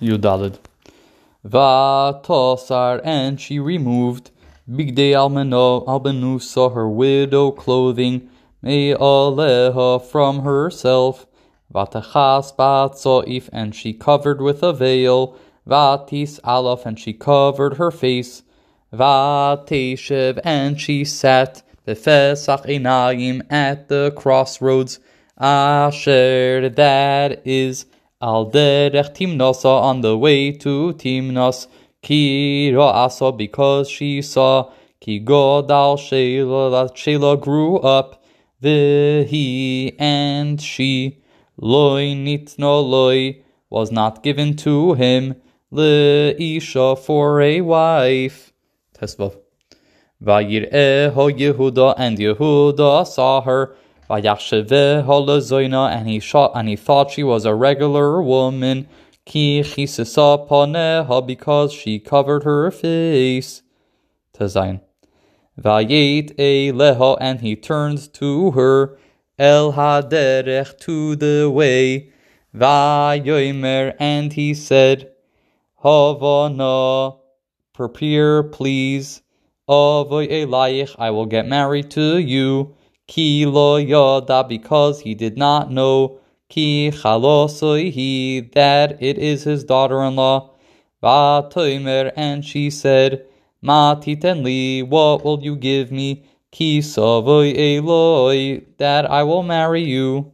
Yudalid. Vatosar, and she removed Bigdei Almeno albenu saw her widow clothing, Me Aleha from herself. Vatachas Batsoif, and she covered with a veil. Vatis Alaf, and she covered her face. Vateshev, and she sat. Befesach Einayim at the crossroads. Asher, that is Al derech Timnosa on the way to Timnos. Ki asa because she saw Ki Godal Shela that Shela grew up. the he and she Loi nitno loi was not given to him. Le isha for a wife. Tesvav. Vayir'eho Yehuda and Yehuda saw her. And he shot and he thought she was a regular woman. Ki because she covered her face. Tazayin. Vayet eleha and he turned to her. El haderech to the way. Vayomer and he said, Havana, prepare please. Avoy I will get married to you. Ki lo yoda, because he did not know, ki chalosoihi, that it is his daughter-in-law. Vatoimer, and she said, Ma titenli, what will you give me? Ki savoy eloi, that I will marry you.